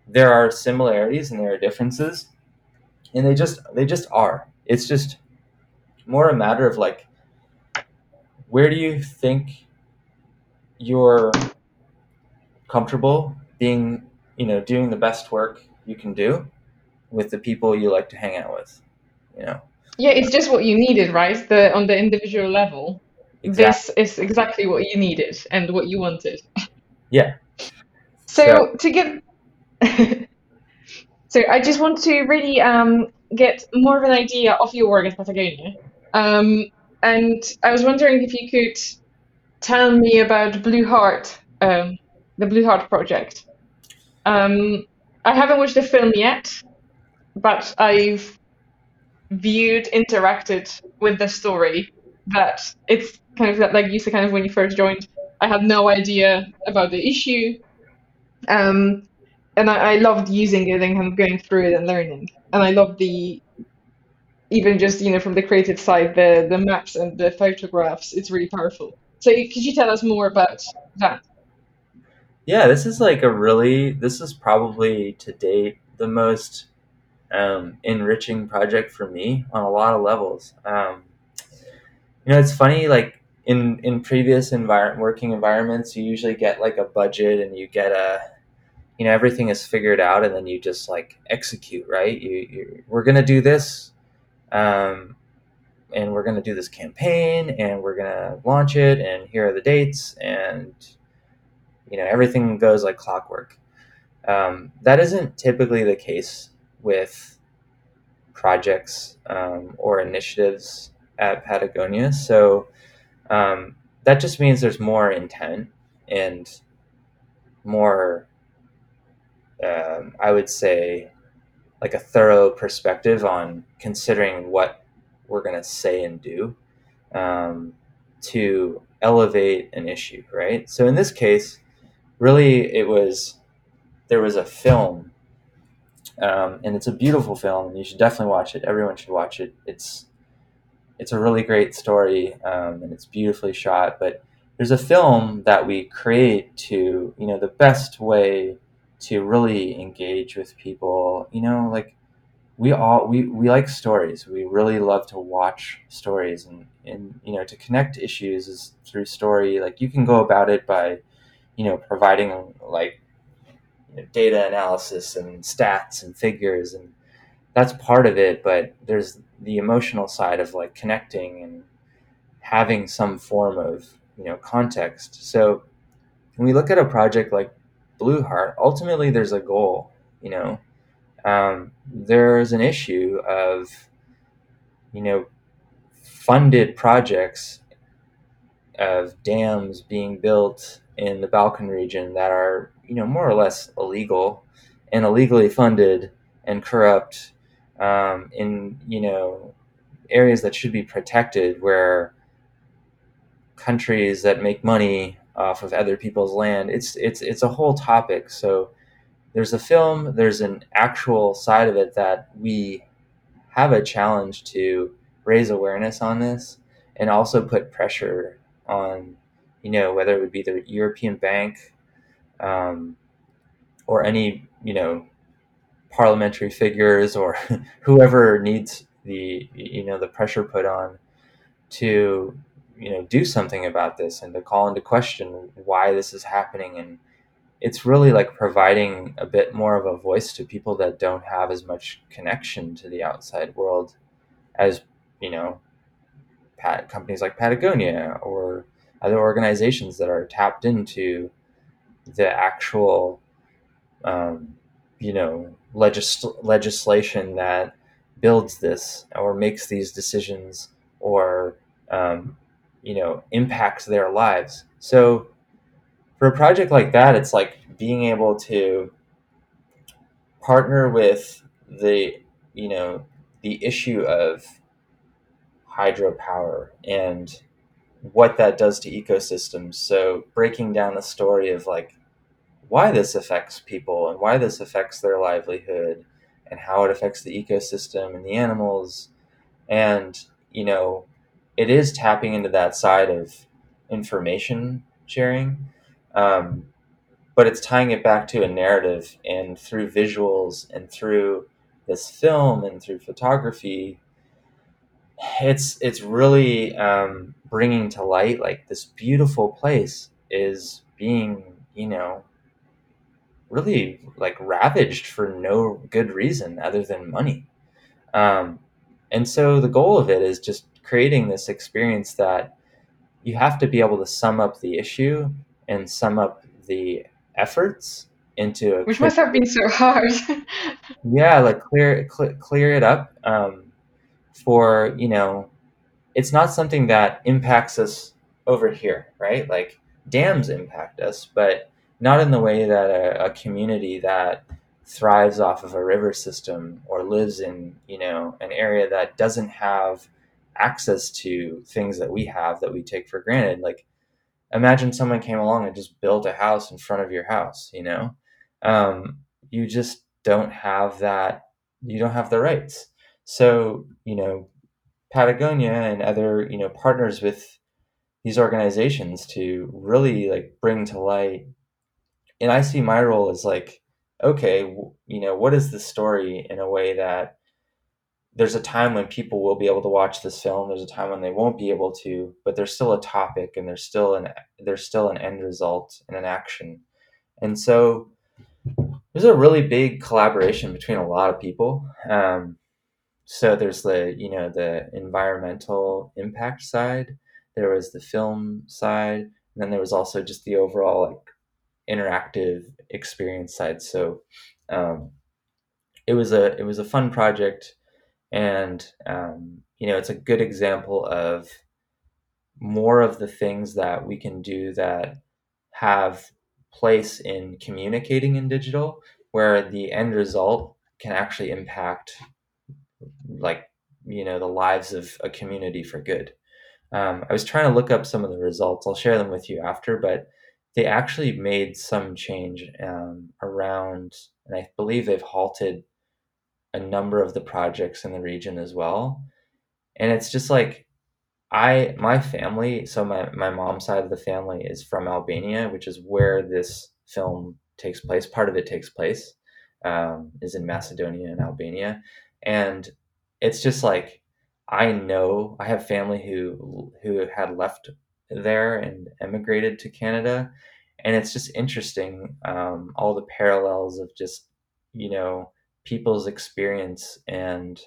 C: there are similarities and there are differences, and they just they just are. It's just more a matter of like where do you think you're comfortable being you know, doing the best work you can do with the people you like to hang out with, you know.
B: Yeah, it's just what you needed, right? The on the individual level. Exactly. This is exactly what you needed and what you wanted.
C: Yeah.
B: So, so. to get So I just want to really um, get more of an idea of your work at Patagonia. Um, and I was wondering if you could tell me about Blue Heart, um, the Blue Heart project. Um, I haven't watched the film yet, but I've viewed, interacted with the story. That it's kind of like you said, kind of when you first joined, I had no idea about the issue, um, and I, I loved using it and kind of going through it and learning. And I love the even just you know from the creative side, the the maps and the photographs, it's really powerful. So could you tell us more about that?
C: Yeah, this is like a really this is probably to date the most um, enriching project for me on a lot of levels. Um, you know, it's funny like in in previous environment working environments, you usually get like a budget and you get a you know everything is figured out and then you just like execute right you, you we're gonna do this um, and we're gonna do this campaign and we're gonna launch it and here are the dates and you know everything goes like clockwork um, that isn't typically the case with projects um, or initiatives at patagonia so um, that just means there's more intent and more um, I would say, like a thorough perspective on considering what we're going to say and do um, to elevate an issue, right? So in this case, really, it was there was a film, um, and it's a beautiful film. and You should definitely watch it. Everyone should watch it. It's it's a really great story, um, and it's beautifully shot. But there's a film that we create to, you know, the best way to really engage with people. You know, like we all we, we like stories. We really love to watch stories and, and you know to connect issues is through story. Like you can go about it by, you know, providing like you know, data analysis and stats and figures and that's part of it, but there's the emotional side of like connecting and having some form of, you know, context. So when we look at a project like blue heart ultimately there's a goal you know um, there's an issue of you know funded projects of dams being built in the balkan region that are you know more or less illegal and illegally funded and corrupt um, in you know areas that should be protected where countries that make money off of other people's land. It's it's it's a whole topic. So there's a film, there's an actual side of it that we have a challenge to raise awareness on this and also put pressure on, you know, whether it would be the European Bank um, or any, you know, parliamentary figures or whoever needs the, you know, the pressure put on to you know do something about this and to call into question why this is happening. And it's really like providing a bit more of a voice to people that don't have as much connection to the outside world as you know companies like patagonia or other organizations that are tapped into the actual um, you know legis- legislation that builds this or makes these decisions or um, you know impacts their lives. So for a project like that it's like being able to partner with the you know the issue of hydropower and what that does to ecosystems so breaking down the story of like why this affects people and why this affects their livelihood and how it affects the ecosystem and the animals and you know it is tapping into that side of information sharing, um, but it's tying it back to a narrative and through visuals and through this film and through photography. It's it's really um, bringing to light like this beautiful place is being you know really like ravaged for no good reason other than money. Um, and so the goal of it is just creating this experience that you have to be able to sum up the issue and sum up the efforts into
B: a which quick, must have been so hard
C: yeah like clear cl- clear it up um, for you know it's not something that impacts us over here right like dams impact us but not in the way that a, a community that thrives off of a river system or lives in you know an area that doesn't have access to things that we have that we take for granted. Like, imagine someone came along and just built a house in front of your house, you know? Um, you just don't have that, you don't have the rights. So, you know, Patagonia and other, you know, partners with these organizations to really like bring to light. And I see my role as like, okay, you know, what is the story in a way that there's a time when people will be able to watch this film there's a time when they won't be able to but there's still a topic and there's still an there's still an end result and an action and so there's a really big collaboration between a lot of people um, so there's the you know the environmental impact side there was the film side and then there was also just the overall like interactive experience side. So um, it was a it was a fun project and um, you know it's a good example of more of the things that we can do that have place in communicating in digital where the end result can actually impact like you know the lives of a community for good um, i was trying to look up some of the results i'll share them with you after but they actually made some change um, around and i believe they've halted a number of the projects in the region as well. And it's just like I my family, so my, my mom's side of the family is from Albania, which is where this film takes place. Part of it takes place, um, is in Macedonia and Albania. And it's just like I know I have family who who had left there and emigrated to Canada. And it's just interesting, um, all the parallels of just, you know, people's experience and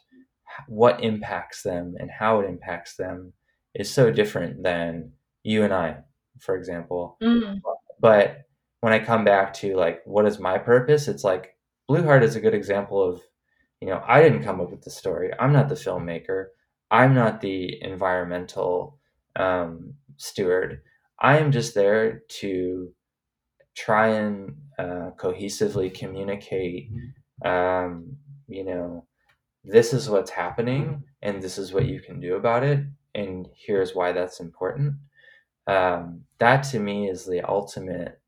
C: what impacts them and how it impacts them is so different than you and I, for example. Mm-hmm. But when I come back to like, what is my purpose? It's like Blue Heart is a good example of, you know, I didn't come up with the story. I'm not the filmmaker. I'm not the environmental um, steward. I am just there to try and uh, cohesively communicate um, you know, this is what's happening and this is what you can do about it. And here's why that's important. Um, that to me is the ultimate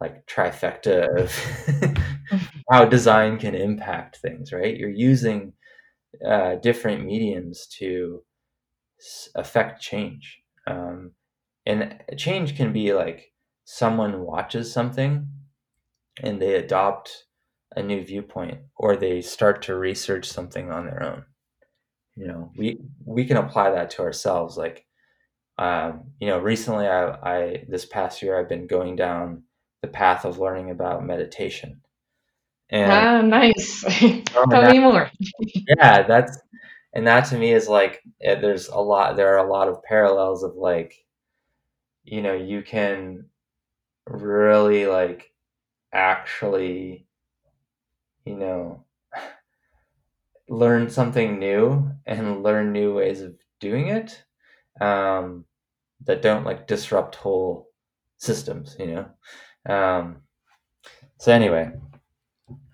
C: like trifecta of how design can impact things, right? You're using uh, different mediums to affect change. Um, and change can be like someone watches something and they adopt a new viewpoint or they start to research something on their own you know we we can apply that to ourselves like um, you know recently I, I this past year i've been going down the path of learning about meditation
B: and ah nice oh, tell me more
C: yeah that's and that to me is like eh, there's a lot there are a lot of parallels of like you know you can really like actually you know, learn something new and learn new ways of doing it um, that don't like disrupt whole systems, you know. Um, so anyway,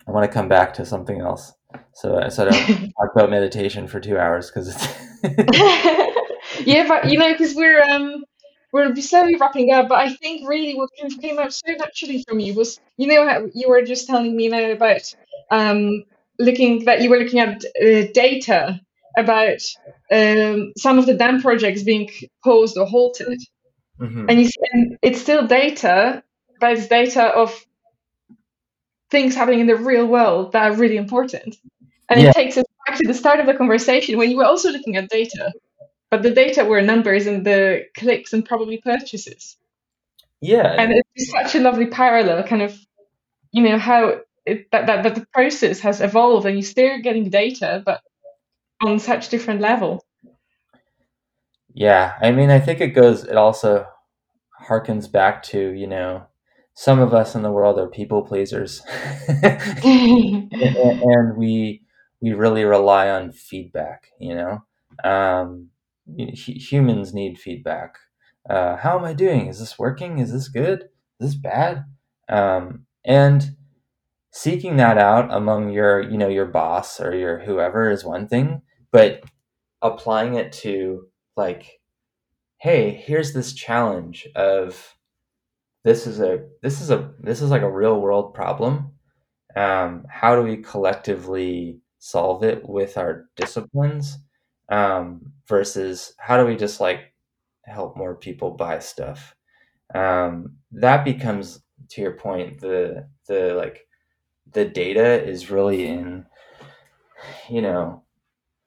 C: I want to come back to something else. So I said I don't talk about meditation for two hours because
B: it's. yeah, but you know, because we're um we'll be slowly wrapping up, but I think really what came out so naturally from you was, you know, you were just telling me you know about um, looking that you were looking at uh, data about um, some of the dam projects being paused or halted, mm-hmm. and you see, and it's still data, but it's data of things happening in the real world that are really important, and yeah. it takes us back to the start of the conversation when you were also looking at data, but the data were numbers and the clicks and probably purchases.
C: Yeah,
B: and it's such a lovely parallel, kind of, you know how it, that, that, that the process has evolved and you're still getting data, but on such different level.
C: Yeah, I mean, I think it goes. It also harkens back to you know some of us in the world are people pleasers, and, we we really rely on feedback. You know, um, humans need feedback. Uh, how am I doing? Is this working? Is this good? Is this bad? Um, and seeking that out among your you know your boss or your whoever is one thing but applying it to like hey here's this challenge of this is a this is a this is like a real world problem. Um, how do we collectively solve it with our disciplines? Um, versus how do we just like help more people buy stuff? Um, that becomes to your point the the like the data is really in you know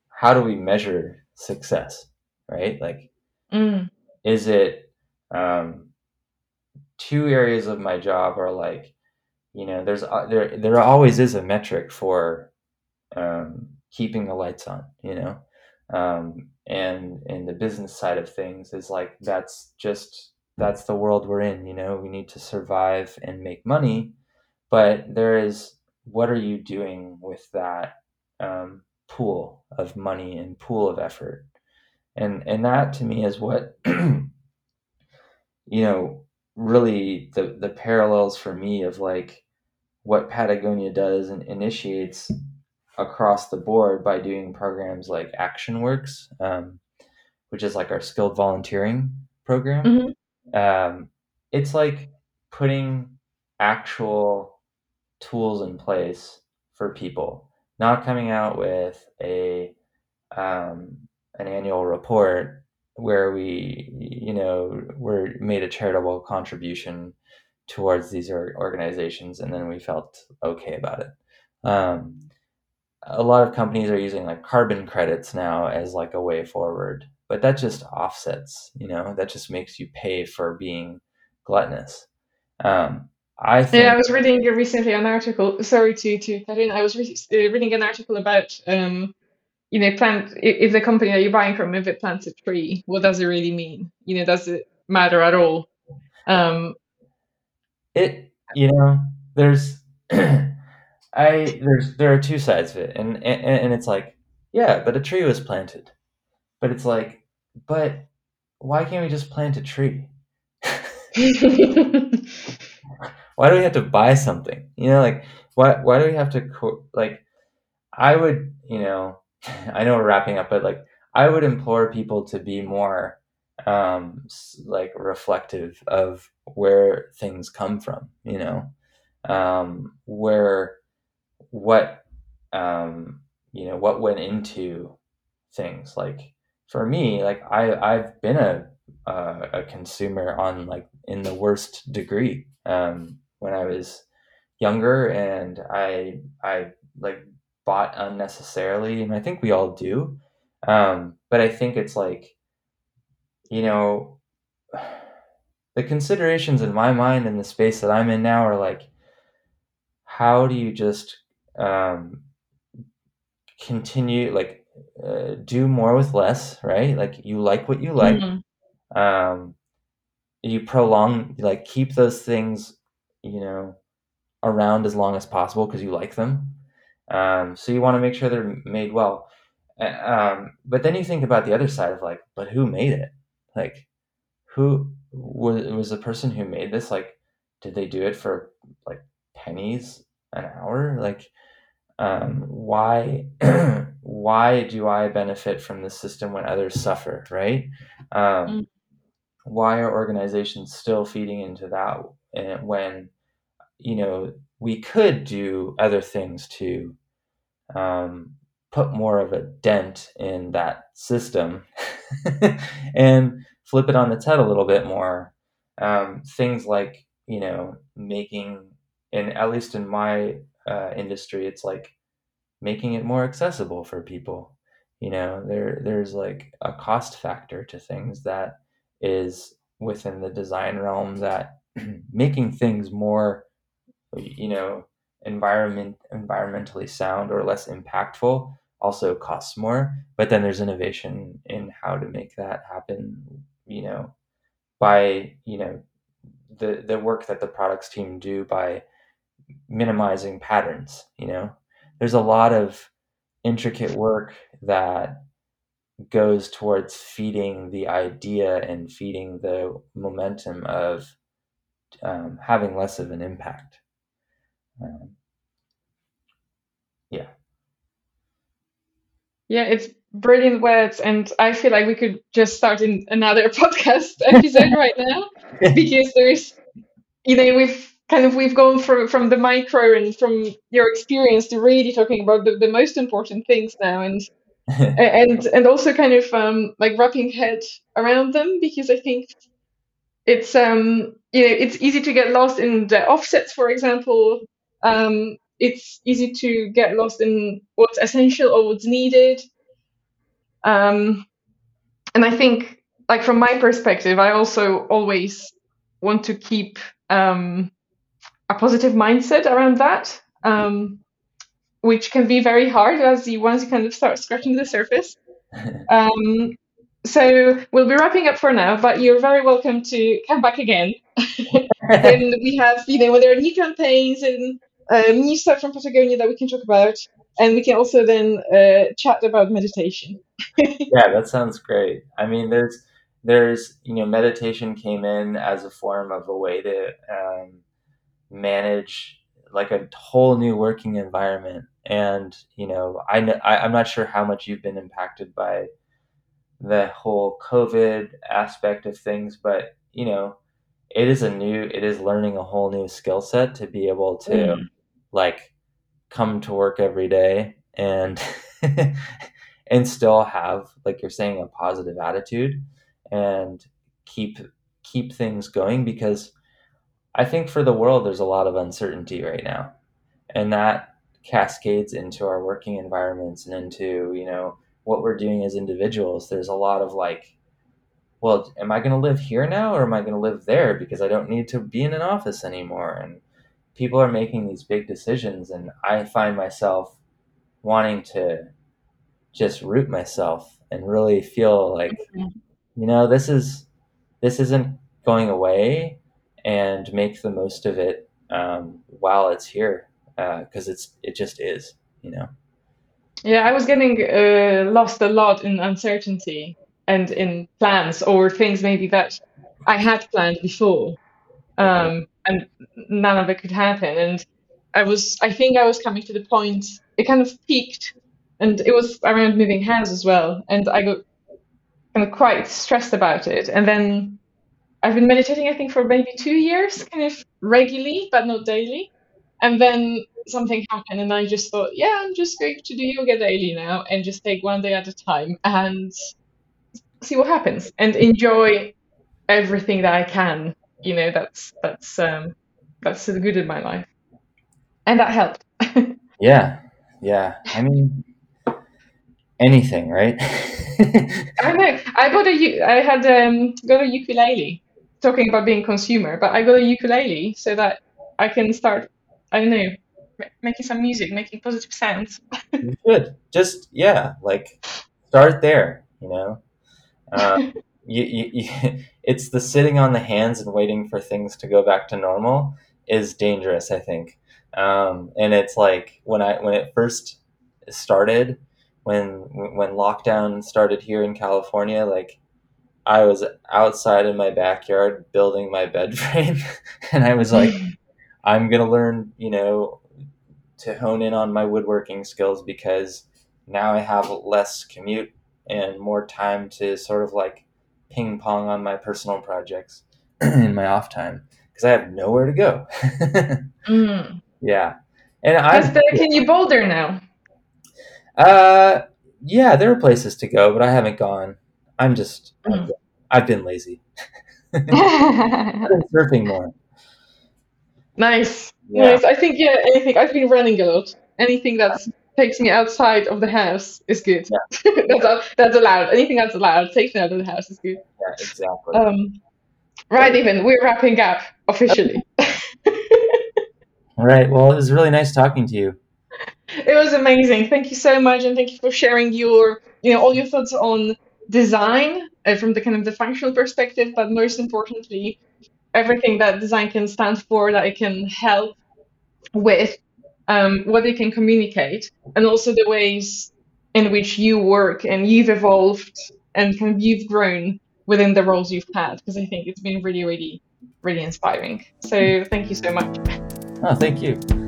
C: how do we measure success right? Like
B: Mm.
C: is it um, two areas of my job are like you know there's uh, there there always is a metric for um, keeping the lights on you know? Um, and in the business side of things is like that's just that's the world we're in you know? We need to survive and make money but there is what are you doing with that um, pool of money and pool of effort? And and that to me is what you know really the the parallels for me of like what Patagonia does and initiates across the board by doing programs like ActionWorks, um, which is like our skilled volunteering program.
B: Mhm.
C: Um, it's like putting actual tools in place for people, not coming out with a um, an annual report where we, you know, we're made a charitable contribution towards these organizations, and then we felt okay about it. Um, a lot of companies are using like carbon credits now as like a way forward, but that just offsets, you know, that just makes you pay for being gluttonous. Um, I think.
B: Yeah, I was reading recently an article. Sorry to to cut in. I was re- uh, reading an article about um, you know, plant if the company that you're buying from if it plants a tree, what does it really mean? You know, does it matter at all? Um,
C: it you know, there's I there's there are two sides of it, and, and and it's like, yeah, but a tree was planted, but it's like, but why can't we just plant a tree? why do we have to buy something? You know, like why why do we have to co- like? I would, you know, I know we're wrapping up, but like I would implore people to be more um like reflective of where things come from, you know, um, where what um, you know what went into things. Like for me like i i've been a uh, a consumer on like in the worst degree. Um, when i was younger and i i like bought unnecessarily and i think we all do. Um, but i think it's like you know the considerations in my mind in the space that i'm in now are like how do you just um, continue like uh, do more with less right? Like you like what you like. Mm-hmm. um, you prolong like keep those things you know around as long as possible because you like them um, so you want to make sure they're made well um, but then you think about the other side of like but who made it like who was was the person who made this like did they do it for like pennies an hour like um, why why do I benefit from the system when others suffer, right? Um, mm. Why are organizations still feeding into that and when you know we could do other things to um, put more of a dent in that system and flip it on its head a little bit more. Um, things like you know making, and at least in my uh, industry, it's like making it more accessible for people. You know, there there's like a cost factor to things that is within the design realm that making things more, you know, environment environmentally sound or less impactful also costs more. But then there's innovation in how to make that happen. You know, by you know the the work that the products team do by minimizing patterns you know there's a lot of intricate work that goes towards feeding the idea and feeding the momentum of um, having less of an impact um, yeah.
B: Yeah it's brilliant words and i feel like we could just start in another podcast episode right now because there's you know we've kind of we've gone from from the micro and from your experience to really talking about the, the most important things now and and and also kind of um, like wrapping head around them because I think it's um you know it's easy to get lost in the offsets for example um it's easy to get lost in what's essential or what's needed um and I think like from my perspective I also always want to keep um a positive mindset around that, um, which can be very hard as you once you kind of start scratching the surface. Um, so we'll be wrapping up for now, but you're very welcome to come back again. and we have, you know, when there are new campaigns and uh, new stuff from Patagonia that we can talk about, and we can also then uh, chat about meditation.
C: yeah, that sounds great. I mean, there's there's you know meditation came in as a form of a way to um, manage like a whole new working environment and you know I, I i'm not sure how much you've been impacted by the whole covid aspect of things but you know it is a new it is learning a whole new skill set to be able to mm. Like come to work every day and and still have like you're saying a positive attitude and keep keep things going because I think for the world, there's a lot of uncertainty right now, and that cascades into our working environments and into you know what we're doing as individuals. There's a lot of like, well, am I going to live here now or am I going to live there because I don't need to be in an office anymore? And people are making these big decisions, and I find myself wanting to just root myself and really feel like, you know, this is this isn't going away and make the most of it um, while it's here because uh, it's it just is you know?
B: Yeah i was getting uh, lost a lot in uncertainty and in plans or things maybe that i had planned before. Um, and none of it could happen and i was i think i was coming to the point it kind of peaked and it was around moving house as well and i got kind of quite stressed about it and then I've been meditating, I think, for maybe two years, kind of regularly, but not daily. And then something happened, and I just thought, yeah, I'm just going to do yoga daily now and just take one day at a time and see what happens and enjoy everything that I can. You know, that's that's um, that's the good in my life, and that helped.
C: yeah, yeah. I mean, anything, right?
B: I know. I got a I had um got a ukulele talking about being consumer, but I got a ukulele so that I can start. I don't know, making some music, making positive sounds.
C: you should just yeah, like start there. You know, um, you, you, you, it's the sitting on the hands and waiting for things to go back to normal is dangerous. I think, um, and it's like when I when it first started, when when lockdown started here in California, like I was outside in my backyard building my bed frame, and I was like, I'm gonna learn, you know, to hone in on my woodworking skills because now I have less commute and more time to sort of like ping pong on my personal projects in my off time because I have nowhere to go. mm. Yeah,
B: and I can you boulder now?
C: Uh, yeah, there are places to go, but I haven't gone. I'm just mm. I've been lazy. I've been surfing more.
B: Nice. Yeah. Nice. I think yeah, anything I've been running a lot. Anything that takes me outside of the house is good. Yeah. that's that's allowed. Anything that's allowed takes me out of the house is good.
C: Yeah, exactly.
B: Um, right, even we're wrapping up officially.
C: All right. Well, it was really nice talking to you.
B: It was amazing. Thank you so much, and thank you for sharing your, you know, all your thoughts on design uh, from the kind of the functional perspective, but most importantly, everything that design can stand for, that it can help with, um, what they can communicate, and also the ways in which you work and you've evolved and kind of you've grown within the roles you've had. Because I think it's been really, really, really inspiring. So thank you so much.
C: Oh, thank you.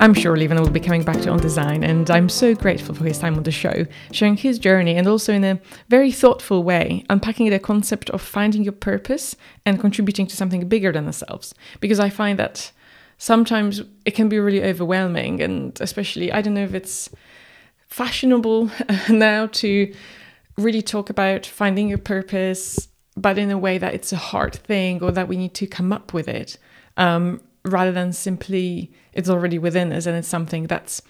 B: I'm sure Levan will be coming back to On Design, and I'm so grateful for his time on the show, sharing his journey and also in a very thoughtful way, unpacking the concept of finding your purpose and contributing to something bigger than ourselves. Because I find that sometimes it can be really overwhelming, and especially, I don't know if it's fashionable now to really talk about finding your purpose, but in a way that it's a hard thing or that we need to come up with it, um, rather than simply it's already within us and it's something that's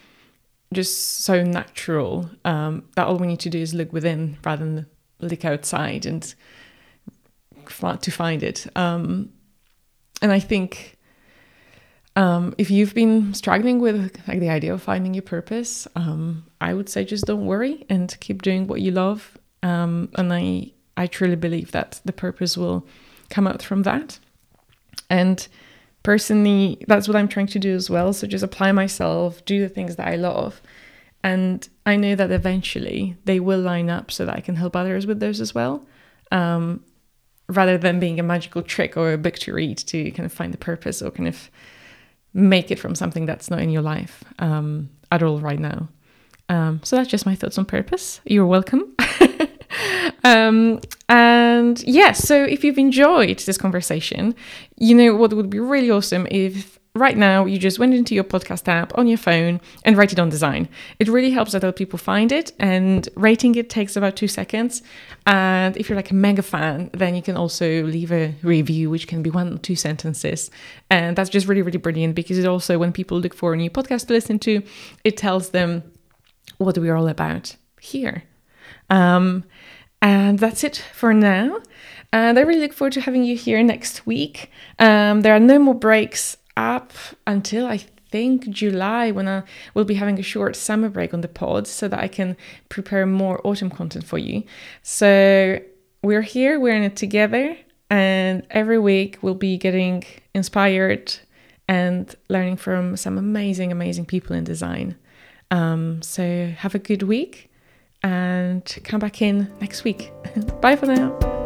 B: just so natural um, that all we need to do is look within rather than look outside and to find it. Um, and I think um, if you've been struggling with like the idea of finding your purpose, um, I would say just don't worry and keep doing what you love. Um, and I I truly believe that the purpose will come out from that. And personally, that's what I'm trying to do as well. So just apply myself, do the things that I love. And I know that eventually they will line up so that I can help others with those as well. Um, rather than being a magical trick or a book to read to kind of find the purpose or kind of make it from something that's not in your life um, at all right now. Um, so that's just my thoughts on purpose. You're welcome. um, and yeah, so if you've enjoyed this conversation, you know what would be really awesome if right now you just went into your podcast app on your phone and write it on design. It really helps other people find it, and rating it takes about two seconds. And if you're like a mega fan, then you can also leave a review, which can be one or two sentences. And that's just really, really brilliant because it also, when people look for a new podcast to listen to, it tells them what we're all about here. Um, and that's it for now. And I really look forward to having you here next week. Um, there are no more breaks up until I think July when I will be having a short summer break on the pod so that I can prepare more autumn content for you. So we're here, we're in it together, and every week we'll be getting inspired and learning from some amazing, amazing people in design. Um, so have a good week and come back in next week. Bye for now.